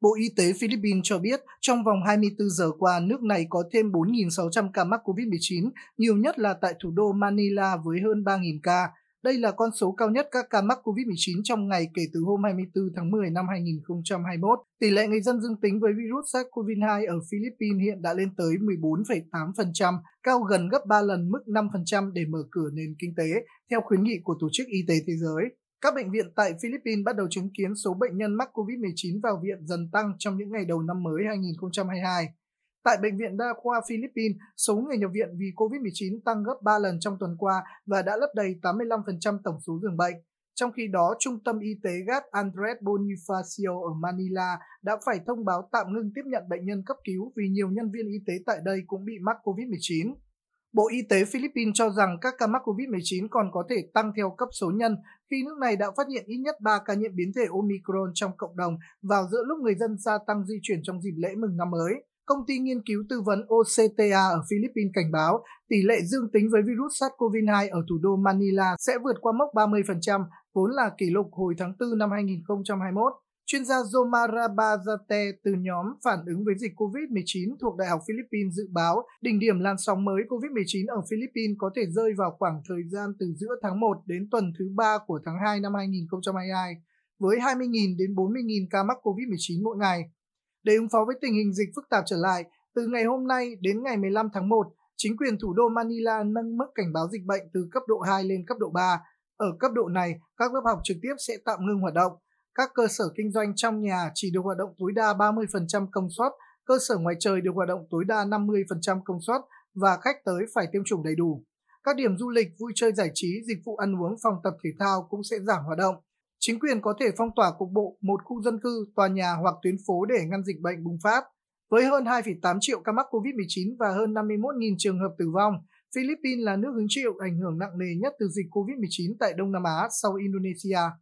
Bộ Y tế Philippines cho biết trong vòng 24 giờ qua, nước này có thêm 4.600 ca mắc COVID-19, nhiều nhất là tại thủ đô Manila với hơn 3.000 ca. Đây là con số cao nhất các ca mắc COVID-19 trong ngày kể từ hôm 24 tháng 10 năm 2021. Tỷ lệ người dân dương tính với virus SARS-CoV-2 ở Philippines hiện đã lên tới 14,8%, cao gần gấp 3 lần mức 5% để mở cửa nền kinh tế, theo khuyến nghị của Tổ chức Y tế Thế giới. Các bệnh viện tại Philippines bắt đầu chứng kiến số bệnh nhân mắc COVID-19 vào viện dần tăng trong những ngày đầu năm mới 2022. Tại Bệnh viện Đa khoa Philippines, số người nhập viện vì COVID-19 tăng gấp 3 lần trong tuần qua và đã lấp đầy 85% tổng số giường bệnh. Trong khi đó, Trung tâm Y tế Gat Andres Bonifacio ở Manila đã phải thông báo tạm ngưng tiếp nhận bệnh nhân cấp cứu vì nhiều nhân viên y tế tại đây cũng bị mắc COVID-19. Bộ Y tế Philippines cho rằng các ca mắc COVID-19 còn có thể tăng theo cấp số nhân khi nước này đã phát hiện ít nhất 3 ca nhiễm biến thể Omicron trong cộng đồng vào giữa lúc người dân gia tăng di chuyển trong dịp lễ mừng năm mới. Công ty nghiên cứu tư vấn OCTA ở Philippines cảnh báo tỷ lệ dương tính với virus SARS-CoV-2 ở thủ đô Manila sẽ vượt qua mốc 30%, vốn là kỷ lục hồi tháng 4 năm 2021. Chuyên gia Zomara Bazate từ nhóm phản ứng với dịch COVID-19 thuộc Đại học Philippines dự báo đỉnh điểm làn sóng mới COVID-19 ở Philippines có thể rơi vào khoảng thời gian từ giữa tháng 1 đến tuần thứ 3 của tháng 2 năm 2022, với 20.000 đến 40.000 ca mắc COVID-19 mỗi ngày. Để ứng phó với tình hình dịch phức tạp trở lại, từ ngày hôm nay đến ngày 15 tháng 1, chính quyền thủ đô Manila nâng mức cảnh báo dịch bệnh từ cấp độ 2 lên cấp độ 3. Ở cấp độ này, các lớp học trực tiếp sẽ tạm ngưng hoạt động. Các cơ sở kinh doanh trong nhà chỉ được hoạt động tối đa 30% công suất, cơ sở ngoài trời được hoạt động tối đa 50% công suất và khách tới phải tiêm chủng đầy đủ. Các điểm du lịch, vui chơi giải trí, dịch vụ ăn uống, phòng tập thể thao cũng sẽ giảm hoạt động. Chính quyền có thể phong tỏa cục bộ một khu dân cư, tòa nhà hoặc tuyến phố để ngăn dịch bệnh bùng phát. Với hơn 2,8 triệu ca mắc COVID-19 và hơn 51.000 trường hợp tử vong, Philippines là nước hứng chịu ảnh hưởng nặng nề nhất từ dịch COVID-19 tại Đông Nam Á sau Indonesia.